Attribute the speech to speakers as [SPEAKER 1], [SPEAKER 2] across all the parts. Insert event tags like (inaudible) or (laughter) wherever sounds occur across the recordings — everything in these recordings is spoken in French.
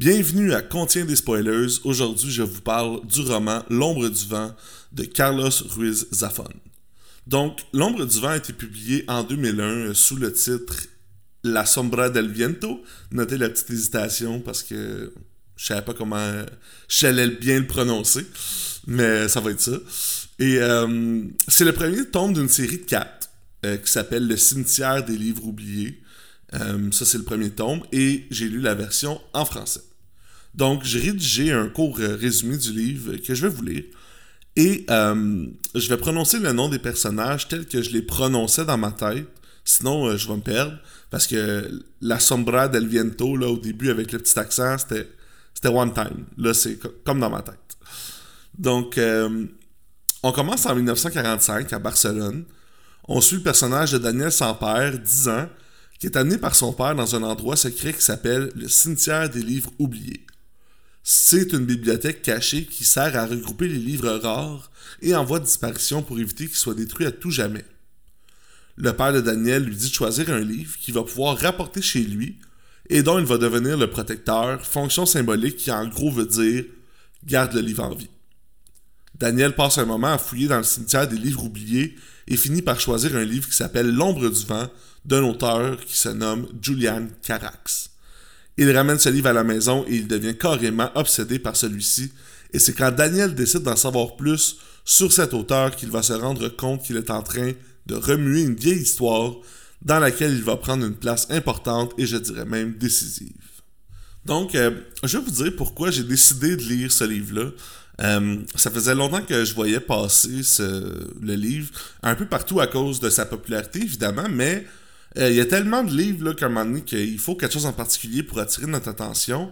[SPEAKER 1] Bienvenue à Contient des spoilers. Aujourd'hui, je vous parle du roman L'ombre du vent de Carlos Ruiz Zafón. Donc, L'ombre du vent a été publié en 2001 sous le titre La sombra del viento. Notez la petite hésitation parce que je savais pas comment j'allais bien le prononcer, mais ça va être ça. Et euh, c'est le premier tome d'une série de quatre euh, qui s'appelle Le cimetière des livres oubliés. Euh, ça, c'est le premier tome et j'ai lu la version en français. Donc, j'ai rédigé un court résumé du livre que je vais vous lire. Et je vais prononcer le nom des personnages tel que je les prononçais dans ma tête. Sinon, je vais me perdre. Parce que la sombra del viento, là, au début, avec le petit accent, c'était, c'était one time. Là, c'est comme dans ma tête. Donc, on commence en 1945 à Barcelone. On suit le personnage de Daniel Sampère, 10 ans, qui est amené par son père dans un endroit secret qui s'appelle le cimetière des livres oubliés. C'est une bibliothèque cachée qui sert à regrouper les livres rares et en voie de disparition pour éviter qu'ils soient détruits à tout jamais. Le père de Daniel lui dit de choisir un livre qu'il va pouvoir rapporter chez lui et dont il va devenir le protecteur, fonction symbolique qui en gros veut dire garde le livre en vie. Daniel passe un moment à fouiller dans le cimetière des livres oubliés et finit par choisir un livre qui s'appelle L'ombre du vent d'un auteur qui se nomme Julian Carax. Il ramène ce livre à la maison et il devient carrément obsédé par celui-ci, et c'est quand Daniel décide d'en savoir plus sur cet auteur qu'il va se rendre compte qu'il est en train de remuer une vieille histoire dans laquelle il va prendre une place importante et je dirais même décisive. Donc, euh, je vais vous dire pourquoi j'ai décidé de lire ce livre-là. Euh, ça faisait longtemps que je voyais passer le livre un peu partout à cause de sa popularité, évidemment, mais euh, il y a tellement de livres là, qu'à un moment donné qu'il faut quelque chose en particulier pour attirer notre attention.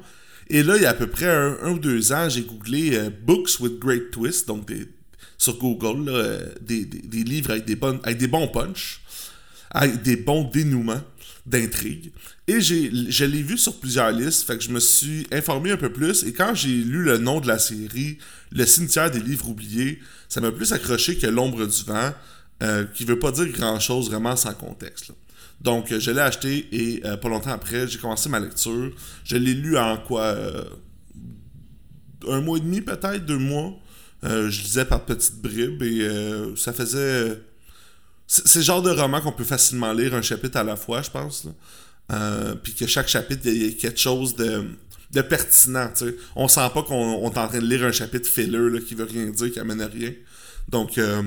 [SPEAKER 1] Et là, il y a à peu près un, ou deux ans, j'ai googlé euh, Books with Great Twists, donc sur Google, des, livres avec des, bonnes, avec des bons punch, avec des bons dénouements d'intrigue. Et j'ai, je l'ai vu sur plusieurs listes, fait que je me suis informé un peu plus. Et quand j'ai lu le nom de la série, Le cimetière des livres oubliés, ça m'a plus accroché que L'ombre du vent, euh, qui veut pas dire grand chose vraiment sans contexte. Donc, je l'ai acheté et euh, pas longtemps après, j'ai commencé ma lecture. Je l'ai lu en quoi euh, Un mois et demi, peut-être, deux mois. je lisais par petites bribes et ça faisait c'est le genre de roman qu'on peut facilement lire un chapitre à la fois, je pense. Euh, puis que chaque chapitre, il y a quelque chose de, pertinent. sais. On sent pas qu'on est en train de lire un chapitre filler là, qui veut rien dire, qui amène à rien. Donc, euh,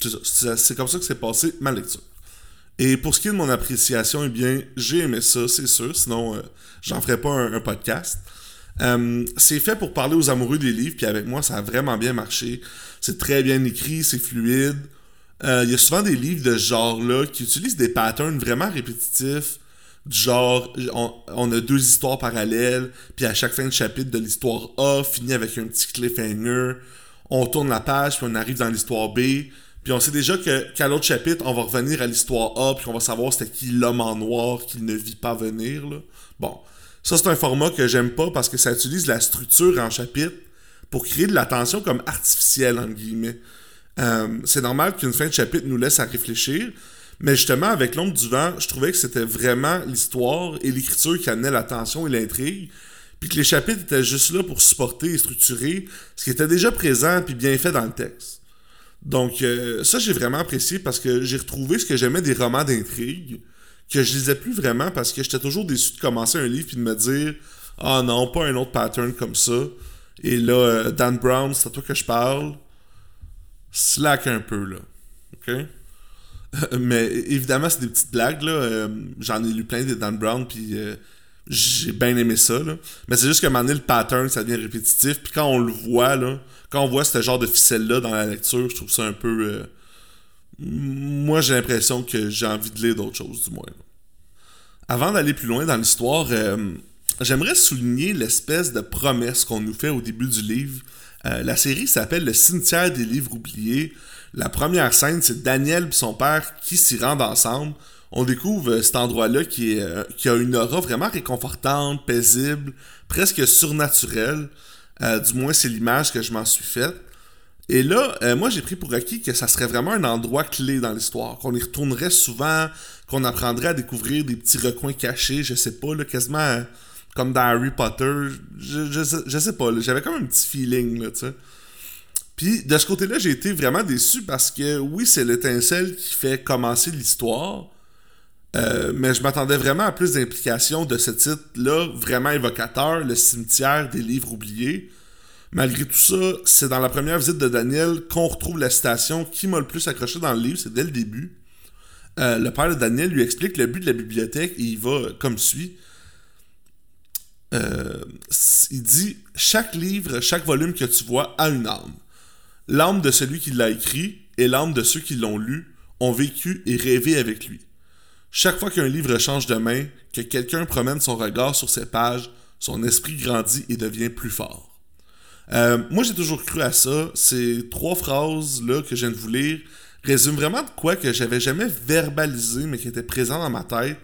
[SPEAKER 1] c'est comme ça que c'est passé ma lecture. Et pour ce qui est de mon appréciation, eh bien, j'ai aimé ça, c'est sûr. Sinon, euh, j'en ferais pas un, podcast. c'est fait pour parler aux amoureux des livres, puis avec moi, ça a vraiment bien marché. C'est très bien écrit, c'est fluide. Euh, il y a souvent des livres de ce genre-là qui utilisent des patterns vraiment répétitifs. Du genre, on, a deux histoires parallèles, puis à chaque fin de chapitre de l'histoire A finit avec un petit cliffhanger. On tourne la page, puis on arrive dans l'histoire B. Puis on sait déjà que qu'à l'autre chapitre, on va revenir à l'histoire A, puis on va savoir c'était qui l'homme en noir qu'il ne vit pas venir. Là. Bon, ça c'est un format que j'aime pas parce que ça utilise la structure en chapitre pour créer de l'attention comme artificielle, entre guillemets. Euh, c'est normal qu'une fin de chapitre nous laisse à réfléchir, mais justement, avec l'ombre du vent, je trouvais que c'était vraiment l'histoire et l'écriture qui amenaient l'attention et l'intrigue, puis que les chapitres étaient juste là pour supporter et structurer ce qui était déjà présent puis bien fait dans le texte. Donc euh, ça, j'ai vraiment apprécié parce que j'ai retrouvé ce que j'aimais des romans d'intrigue, que je lisais plus vraiment parce que j'étais toujours déçu de commencer un livre puis de me dire « Ah non, pas un autre pattern comme ça ». Et là, euh, Dan Brown, c'est à toi que je parle slack un peu, là. OK? (laughs) Mais évidemment, c'est des petites blagues, là. Euh, j'en ai lu plein des Dan Brown, puis j'ai bien aimé ça, là. Mais c'est juste moment donné, le pattern, ça devient répétitif. Puis quand on le voit, là, quand on voit ce genre de ficelle-là dans la lecture, je trouve ça un peu... Euh, moi, j'ai l'impression que j'ai envie de lire d'autres choses, du moins. Avant d'aller plus loin dans l'histoire, j'aimerais souligner l'espèce de promesse qu'on nous fait au début du livre euh, la série s'appelle Le cimetière des livres oubliés. La première scène, c'est Daniel et son père qui s'y rendent ensemble. On découvre euh, cet endroit-là qui, euh, qui a une aura vraiment réconfortante, paisible, presque surnaturelle. du moins, c'est l'image que je m'en suis faite. Et là, moi, j'ai pris pour acquis que ça serait vraiment un endroit clé dans l'histoire, qu'on y retournerait souvent, qu'on apprendrait à découvrir des petits recoins cachés, je sais pas, quasiment comme dans Harry Potter. Je, je, je sais pas, j'avais comme un petit feeling, là, tu sais. Puis de ce côté-là, j'ai été vraiment déçu parce que oui, c'est l'étincelle qui fait commencer l'histoire. Euh, mais je m'attendais vraiment à plus d'implications de ce titre-là, vraiment évocateur, le cimetière des livres oubliés. Malgré tout ça, c'est dans la première visite de Daniel qu'on retrouve la citation qui m'a le plus accroché dans le livre, c'est dès le début. Euh, le père de Daniel lui explique le but de la bibliothèque et il va comme suit. Euh, il dit Chaque livre, chaque volume que tu vois a une âme. L'âme de celui qui l'a écrit et l'âme de ceux qui l'ont lu ont vécu et rêvé avec lui. Chaque fois qu'un livre change de main, que quelqu'un promène son regard sur ses pages, son esprit grandit et devient plus fort. Euh, moi, j'ai toujours cru à ça. Ces trois phrases-là que je viens de vous lire résument vraiment de quoi que j'avais jamais verbalisé, mais qui était présent dans ma tête.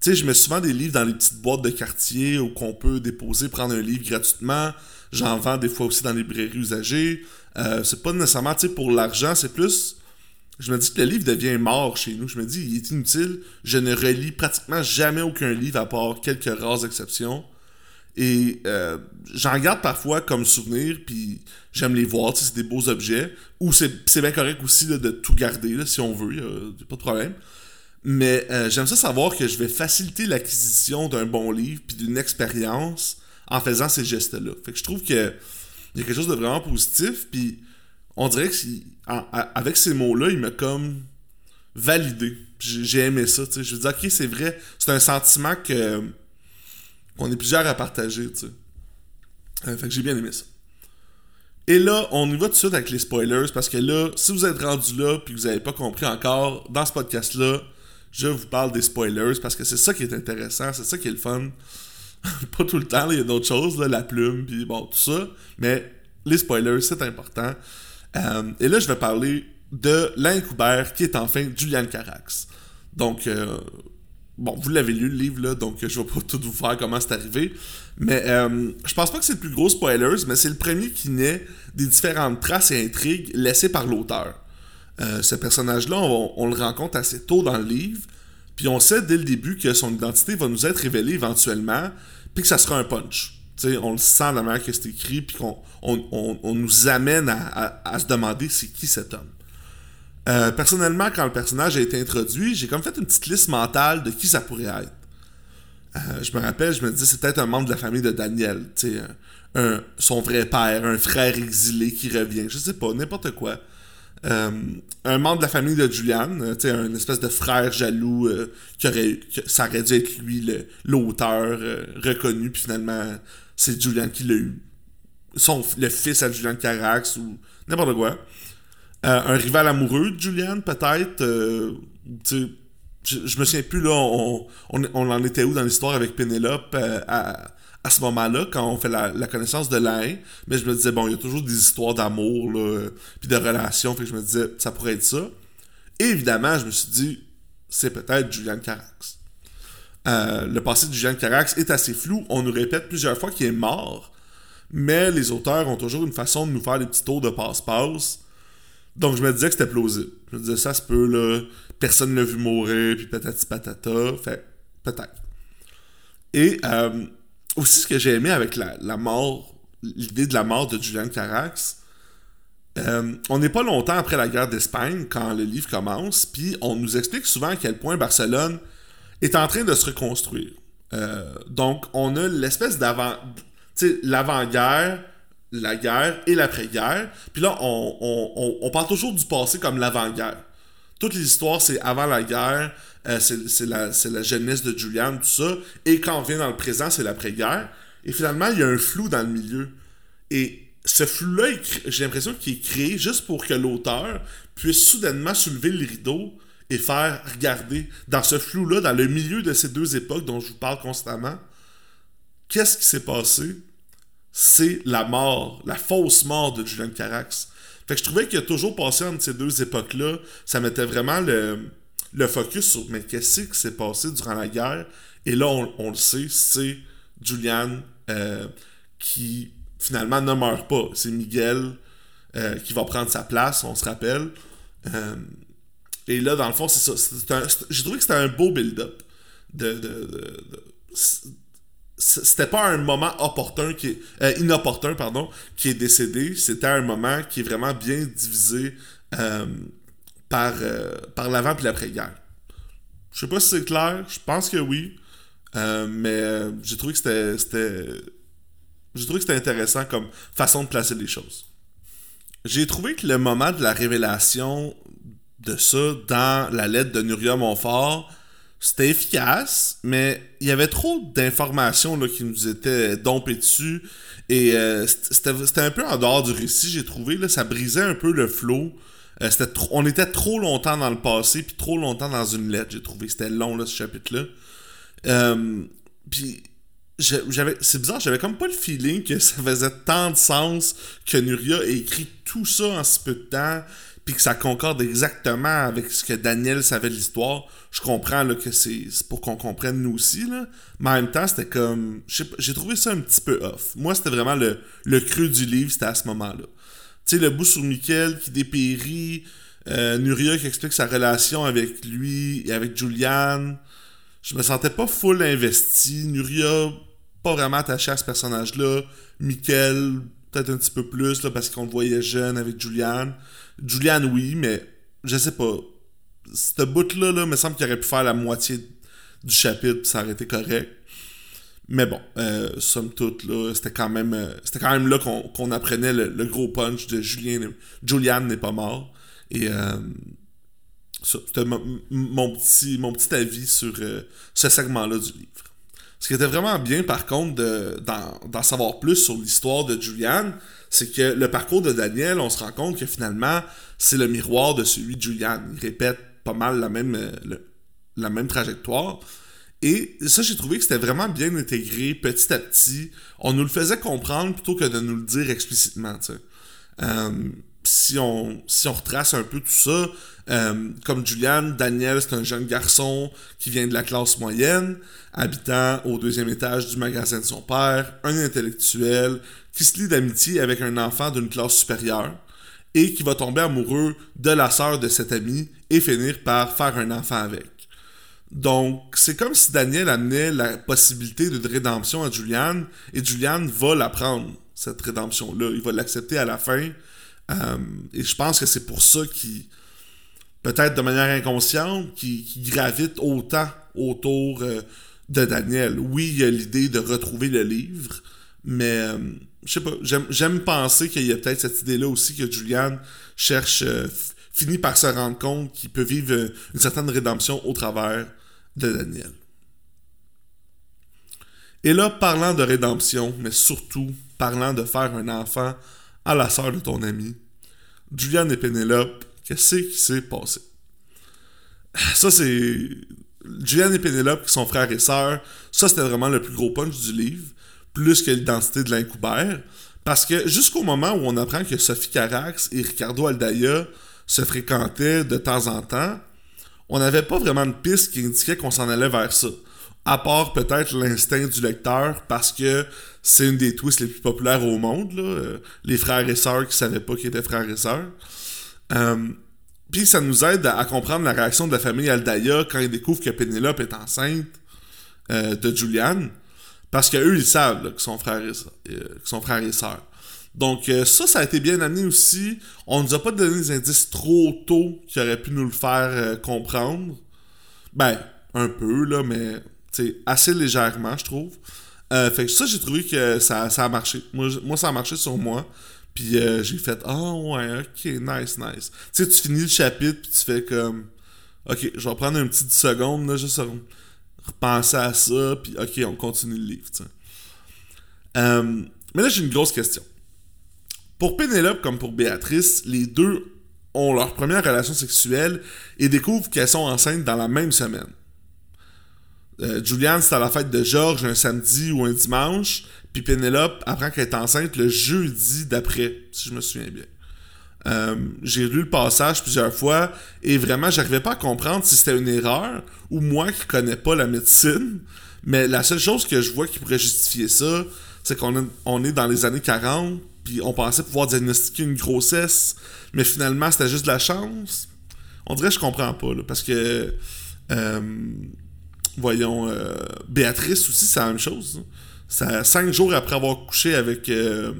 [SPEAKER 1] Tu sais, je mets souvent des livres dans les petites boîtes de quartier où qu'on peut déposer, prendre un livre gratuitement. J'en vends des fois aussi dans les librairies usagées. Euh, c'est pas nécessairement, pour l'argent, c'est plus... Je me dis que le livre devient mort chez nous. Je me dis, il est inutile. Je ne relis pratiquement jamais aucun livre à part quelques rares exceptions. Et euh, j'en garde parfois comme souvenir, puis j'aime les voir, c'est des beaux objets. Ou c'est bien correct aussi de tout garder, si on veut, pas de problème. Mais euh, j'aime ça savoir que je vais faciliter l'acquisition d'un bon livre puis d'une expérience en faisant ces gestes-là. Fait que je trouve que il y a quelque chose de vraiment positif, puis on dirait que si- en- a- avec ces mots-là, il m'a comme validé. J'ai aimé ça, tu sais. Je veux dire, ok, c'est vrai, c'est un sentiment que qu'on est plusieurs à partager, tu sais. Euh, fait que j'ai bien aimé ça. Et là, on y va tout de suite avec les spoilers, parce que là, si vous êtes rendu là puis que vous n'avez pas compris encore, dans ce podcast-là, je vous parle des spoilers, parce que c'est ça qui est intéressant, c'est ça qui est le fun. (laughs) pas tout le temps, il y a d'autres choses, la plume, puis bon, tout ça, mais les spoilers, c'est important. Euh, et là, je vais parler de l'incoubert qui est enfin Julian Carax. Donc, euh, bon, vous l'avez lu le livre, donc je vais pas (laughs) tout vous faire comment c'est arrivé. Mais euh, je pense pas que c'est le plus gros spoilers, mais c'est le premier qui naît des différentes traces et intrigues laissées par l'auteur. Euh, ce personnage-là, on, on le rencontre assez tôt dans le livre, puis on sait dès le début que son identité va nous être révélée éventuellement, puis que ça sera un punch. On le sent de la manière que c'est écrit, puis qu'on on, on- on nous amène à, à- se demander c'est qui cet homme. Euh, personnellement, quand le personnage a été introduit, j'ai comme fait une petite liste mentale de qui ça pourrait être. Euh, je me rappelle, je me disais, c'est peut-être un membre de la famille de Daniel, un- son vrai père, un frère exilé qui revient, je sais pas, n'importe quoi. Euh, un membre de la famille de Julian, euh, tu un espèce de frère jaloux euh, qui aurait, ça aurait dû être lui l'auteur reconnu, puis finalement c'est Julian qui l'a eu. Son, le fils à Julian Carax ou n'importe quoi. Un rival amoureux de Julian, peut-être. euh, je, me souviens plus, là, on, on, on en était où dans l'histoire avec Pénélope euh, à, à ce moment-là, quand on fait la, la connaissance de l'un. Mais je me disais, bon, il y a toujours des histoires d'amour, là, puis de relations, fait que je me disais, ça pourrait être ça. Et évidemment, je me suis dit, c'est peut-être Julian Carax. Euh, le passé de Julian Carax est assez flou. On nous répète plusieurs fois qu'il est mort, mais les auteurs ont toujours une façon de nous faire des petits tours de passe-passe. Donc je me disais que c'était plausible. Je me disais ça se peut là, personne l'a vu mourir, puis patati patata, fait peut-être. Et euh, aussi ce que j'ai aimé avec la, mort, l'idée de la mort de Julian Carax, euh, on n'est pas longtemps après la guerre d'Espagne quand le livre commence, puis on nous explique souvent à quel point Barcelone est en train de se reconstruire. Euh, donc on a l'espèce d'avant, l'avant-guerre, la guerre et l'après-guerre. Puis là, on, on, on, on parle toujours du passé comme l'avant-guerre. Toute l'histoire, c'est avant la guerre, euh, c'est la, jeunesse de Julian, tout ça. Et quand on vient dans le présent, c'est l'après-guerre. Et finalement, il y a un flou dans le milieu. Et ce flou-là, j'ai l'impression qu'il est créé juste pour que l'auteur puisse soudainement soulever le rideau et faire regarder dans ce flou-là, dans le milieu de ces deux époques dont je vous parle constamment, qu'est-ce qui s'est passé? C'est la mort, la fausse mort de Julian Carax. Fait que je trouvais qu'il a toujours passé entre ces deux époques-là. Ça mettait vraiment le, le focus sur mais qu'est-ce qui s'est passé durant la guerre? Et là, on, on le sait, c'est Julian euh, qui finalement ne meurt pas. C'est Miguel euh, qui va prendre sa place, on se rappelle. Euh, et là, dans le fond, c'est ça. J'ai trouvé que c'était un beau build-up. De- de- c'était pas un moment opportun qui est, euh, inopportun pardon qui est décédé. C'était un moment qui est vraiment bien divisé euh, par euh, par l'avant puis l'après guerre je sais pas si c'est clair. Je pense que oui. Mais j'ai trouvé que c'était j'ai trouvé que c'était intéressant comme façon de placer les choses. J'ai trouvé que le moment de la révélation de ça dans la lettre de Nuria Montfort c'était efficace, mais il y avait trop d'informations qui nous étaient dompées dessus. Et euh, c'était un peu en dehors du récit, j'ai trouvé. Là, ça brisait un peu le flow. Euh, on était trop longtemps dans le passé, puis trop longtemps dans une lettre, j'ai trouvé. C'était long, là, ce chapitre-là. Euh, puis, j'avais c'est bizarre, j'avais comme pas le feeling que ça faisait tant de sens que Nuria ait écrit tout ça en si peu de temps puis que ça concorde exactement avec ce que Daniel savait de l'histoire, je comprends là, que c'est pour qu'on comprenne nous aussi. Là. Mais en même temps, c'était comme. J'ai trouvé ça un petit peu off. Moi, c'était vraiment le, le creux du livre, c'était à ce moment-là. Tu sais, le bout sur Michael qui dépérit, euh, Nuria qui explique sa relation avec lui et avec Julian. Je me sentais pas full investi. Nuria, pas vraiment attaché à ce personnage-là. Michael, peut-être un petit peu plus, là, parce qu'on le voyait jeune avec Julian. Julian, oui, mais je sais pas. Ce bout-là, là, me semble qu'il aurait pu faire la moitié du chapitre, ça aurait été correct. Mais bon, euh, somme toute, là, c'était quand même euh, c'était quand même là qu'on apprenait le, gros punch de Julien, Julian n'est pas mort. Et euh, c'était mon, petit, mon petit avis sur euh, ce segment-là du livre. Ce qui était vraiment bien, par contre, d'en savoir plus sur l'histoire de Julian, c'est que le parcours de Daniel, on se rend compte que finalement, c'est le miroir de celui de Julian. Il répète pas mal la même, euh, la même trajectoire. Et ça, j'ai trouvé que c'était vraiment bien intégré petit à petit. On nous le faisait comprendre plutôt que de nous le dire explicitement. Euh, si, on, si retrace un peu tout ça, euh, comme Julian, Daniel, c'est un jeune garçon qui vient de la classe moyenne, habitant au deuxième étage du magasin de son père, un intellectuel qui se lie d'amitié avec un enfant d'une classe supérieure et qui va tomber amoureux de la sœur de cet ami et finir par faire un enfant avec. Donc, c'est comme si Daniel amenait la possibilité de rédemption à Julian et Julian va la prendre, cette rédemption-là. Il va l'accepter à la fin. Euh, et je pense que c'est pour ça qu'il, peut-être de manière inconsciente, qui gravite autant autour euh, de Daniel. Oui, il y a l'idée de retrouver le livre, mais euh, je sais pas, j'aime penser qu'il y a peut-être cette idée-là aussi que Julian cherche, euh, finit par se rendre compte qu'il peut vivre une certaine rédemption au travers de Daniel. Et là, parlant de rédemption, mais surtout parlant de faire un enfant à la sœur de ton ami, Julian et Pénélope, qu'est-ce qui s'est passé? Ça, c'est. Julian et Pénélope, qui sont frères et sœurs, ça, c'était vraiment le plus gros punch du livre plus que l'identité de l'incoubert. Parce que jusqu'au moment où on apprend que Sophie Carax et Ricardo Aldaya se fréquentaient de temps en temps, on n'avait pas vraiment de piste qui indiquait qu'on s'en allait vers ça. À part peut-être l'instinct du lecteur, parce que c'est une des twists les plus populaires au monde, là. Euh, les frères et sœurs qui savaient pas qu'ils étaient frères et sœurs. Euh, puis ça nous aide à, comprendre la réaction de la famille Aldaya quand ils découvrent que Penelope est enceinte euh, de Julian. Parce qu'eux, ils savent et, euh, sont frères et sœurs. Donc ça, ça a été bien amené aussi. On nous a pas donné des indices trop tôt qui auraient pu nous le faire comprendre. Ben, un peu, là, mais assez légèrement, je trouve. fait que ça, j'ai trouvé que ça, ça a marché. Moi, moi, ça a marché sur moi. Puis j'ai fait « Ah oh, ouais, ok, nice, nice. » Tu sais, tu finis le chapitre, puis tu fais comme « Ok, je vais prendre un petit 10 secondes, là, juste repenser à ça, puis ok, on continue le livre. Euh, mais là, j'ai une grosse question. Pour Pénélope comme pour Béatrice, les deux ont leur première relation sexuelle et découvrent qu'elles sont enceintes dans la même semaine. Euh, Julianne, c'est à la fête de Georges un samedi ou un dimanche, puis Pénélope apprend qu'elle est enceinte le jeudi d'après, si je me souviens bien. Euh, j'ai lu le passage plusieurs fois et vraiment, j'arrivais pas à comprendre si c'était une erreur ou moi qui connais pas la médecine. Mais la seule chose que je vois qui pourrait justifier ça, c'est qu'on on est dans les années 40, puis on pensait pouvoir diagnostiquer une grossesse, mais finalement c'était juste de la chance. On dirait que je comprends pas, parce que, euh, voyons, euh, Béatrice aussi, c'est la même chose. Ça, cinq jours après avoir couché avec, euh,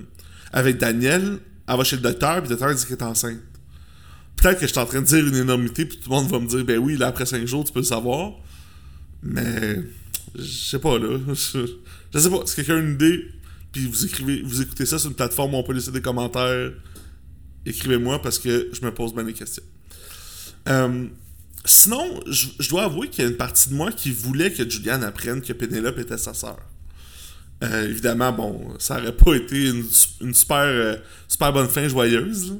[SPEAKER 1] avec Daniel, elle va chez le docteur, puis le docteur dit qu'elle est enceinte. Peut-être que je suis en train de dire une énormité, puis tout le monde va me dire, ben oui, là, après cinq jours, tu peux le savoir. Mais, je sais pas, là. (laughs) Je, je sais pas, si quelqu'un a une idée, puis vous écrivez, vous écoutez ça sur une plateforme où on peut laisser des commentaires, écrivez-moi parce que je me pose bien des questions. Euh, sinon, je, dois avouer qu'il y a une partie de moi qui voulait que Julianne apprenne que Pénélope était sa sœur. Euh, évidemment, bon, ça aurait pas été une, euh, super bonne fin joyeuse.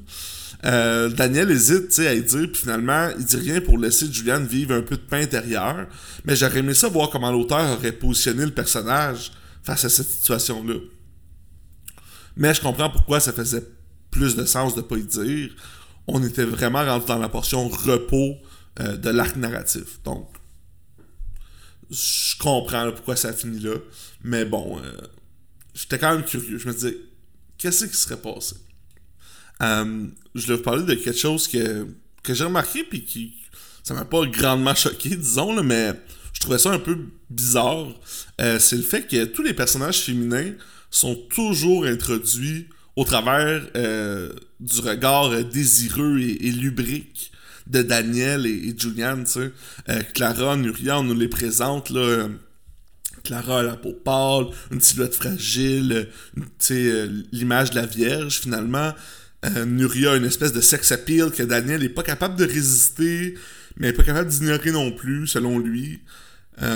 [SPEAKER 1] Euh, Daniel hésite à y dire, puis finalement, il dit rien pour laisser Julianne vivre un peu de pain intérieur. Mais j'aurais aimé ça voir comment l'auteur aurait positionné le personnage face à cette situation-là. Mais je comprends pourquoi ça faisait plus de sens de pas y dire. On était vraiment rendu dans la portion repos euh, de l'arc narratif. Donc, je comprends pourquoi ça a fini là. Mais bon, euh, j'étais quand même curieux. Je me disais, qu'est-ce qui serait passé? Euh, je voulais vous parler de quelque chose que, que j'ai remarqué, puis qui. Ça m'a pas grandement choqué, disons, là, mais je trouvais ça un peu bizarre. C'est le fait que tous les personnages féminins sont toujours introduits au travers du regard désireux et lubrique de Daniel et, Julian, tu sais. Euh, Clara, Nuria, on nous les présente, là. euh, Clara a la peau pâle, une silhouette fragile, euh, tu sais, l'image de la Vierge, finalement. Nuria a une espèce de sex appeal que Daniel est pas capable de résister, mais est pas capable d'ignorer non plus, selon lui.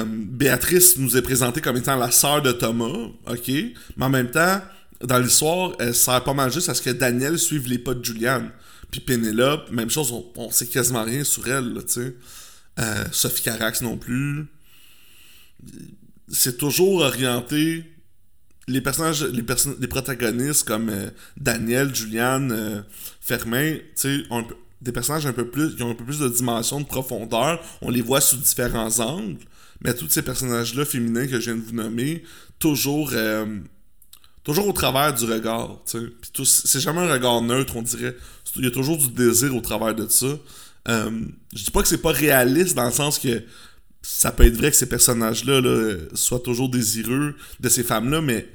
[SPEAKER 1] Béatrice nous est présentée comme étant la sœur de Thomas, ok, mais en même temps, dans l'histoire, elle sert pas mal juste à ce que Daniel suive les pas de Julian. Puis Pénélope, même chose, on, sait quasiment rien sur elle, tu sais. Euh, Sophie Carax non plus. C'est toujours orienté. Les personnages, les, protagonistes comme euh, Daniel, Julian, euh, Fermin, tu sais, des personnages un peu plus, qui ont un peu plus de dimension, de profondeur. On les voit sous différents angles. Mais tous ces personnages-là féminins que je viens de vous nommer, toujours, toujours au travers du regard. C'est jamais un regard neutre, on dirait. Il y a toujours du désir au travers de ça. Euh, je dis pas que c'est pas réaliste dans le sens que ça peut être vrai que ces personnages-là là, soient toujours désireux de ces femmes-là, mais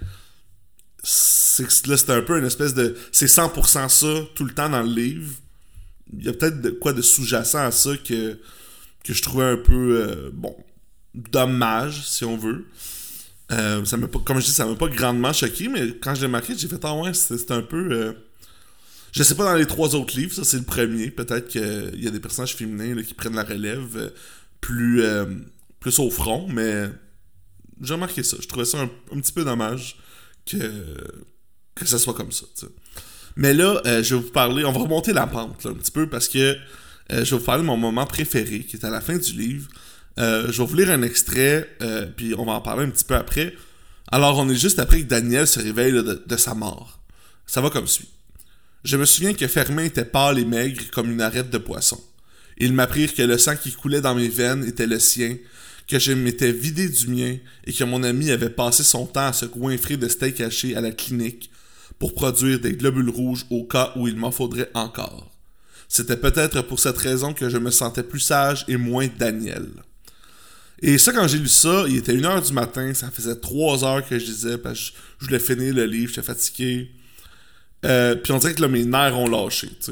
[SPEAKER 1] c'est là, c'est un peu une espèce de. C'est 100% ça tout le temps dans le livre. Il y a peut-être quoi de sous-jacent à ça que, que je trouvais un peu. euh, bon. dommage, si on veut. Euh, comme je dis, ça m'a pas grandement choqué, mais quand je l'ai marqué, j'ai fait Ah ouais, c'est un peu. euh, Je sais pas dans les trois autres livres, ça c'est le premier. Peut-être qu'il y a des personnages féminins qui prennent la relève euh, plus, euh, plus au front, mais j'ai remarqué ça. Je trouvais ça un, petit peu dommage que, que ça soit comme ça. Mais là, je vais vous parler, on va remonter la pente un petit peu parce que je vais vous parler de mon moment préféré qui est à la fin du livre. Euh, je vais vous lire un extrait, euh, puis on va en parler un petit peu après. Alors, on est juste après que Daniel se réveille de sa mort. Ça va comme suit. Je me souviens que Fermin était pâle et maigre comme une arête de poisson. Ils m'apprirent que le sang qui coulait dans mes veines était le sien, que je m'étais vidé du mien et que mon ami avait passé son temps à se goinfrer de steak haché à la clinique pour produire des globules rouges au cas où il m'en faudrait encore. C'était peut-être pour cette raison que je me sentais plus sage et moins Daniel. Et ça, quand j'ai lu ça, il était 1h du matin, ça faisait 3 heures que je lisais, parce que je, voulais finir le livre, j'étais fatigué. Euh, puis on dirait que là, mes nerfs ont lâché, tu sais.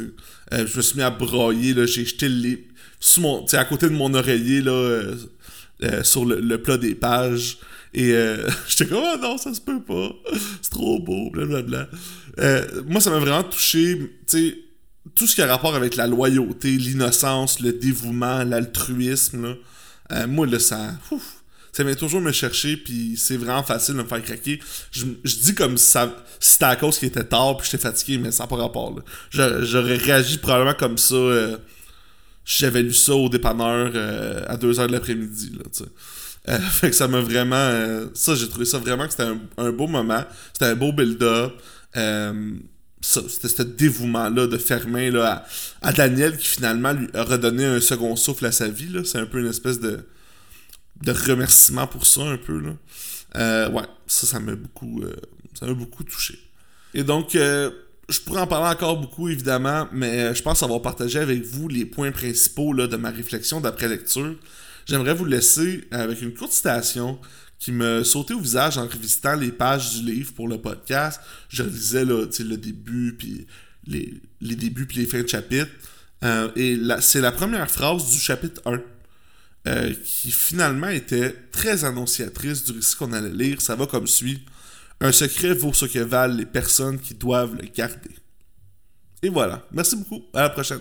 [SPEAKER 1] Euh, je me suis mis à broyer, là, j'ai jeté le livre sous mon, à côté de mon oreiller, là, euh, sur le, le plat des pages. Et (laughs) j'étais comme, oh non, ça se peut pas. C'est trop beau, blablabla. Moi, ça m'a vraiment touché, tu sais, tout ce qui a rapport avec la loyauté, l'innocence, le dévouement, l'altruisme, là. Euh, moi, là, ça. ouf, ça vient toujours me chercher, puis c'est vraiment facile de me faire craquer. Je, dis comme si c'était à cause qu'il était tard, puis j'étais fatigué, mais ça n'a pas rapport. J'aurais réagi probablement comme ça euh, j'avais lu ça au dépanneur euh, à 2h de l'après-midi. Euh, (laughs) fait que ça m'a vraiment. euh, ça, j'ai trouvé ça vraiment que c'était un, un beau moment. C'était un beau build-up. C'était ce dévouement-là de Fermin là, à, Daniel qui finalement lui a redonné un second souffle à sa vie. C'est un peu une espèce de, de remerciement pour ça, un peu. Là. Euh, ouais, ça, ça m'a beaucoup, euh, ça m'a beaucoup touché. Et donc, euh, je pourrais en parler encore beaucoup, évidemment, mais je pense avoir partagé avec vous les points principaux là, de ma réflexion d'après lecture. J'aimerais vous laisser avec une courte citation qui me sautait au visage en revisitant les pages du livre pour le podcast. Je lisais là, le début, puis les, les débuts, puis les fins de chapitre. Euh, et c'est la première phrase du chapitre 1. Euh, qui finalement était très annonciatrice du récit qu'on allait lire. Ça va comme suit. Un secret vaut ce que valent les personnes qui doivent le garder. Et voilà. Merci beaucoup. À la prochaine.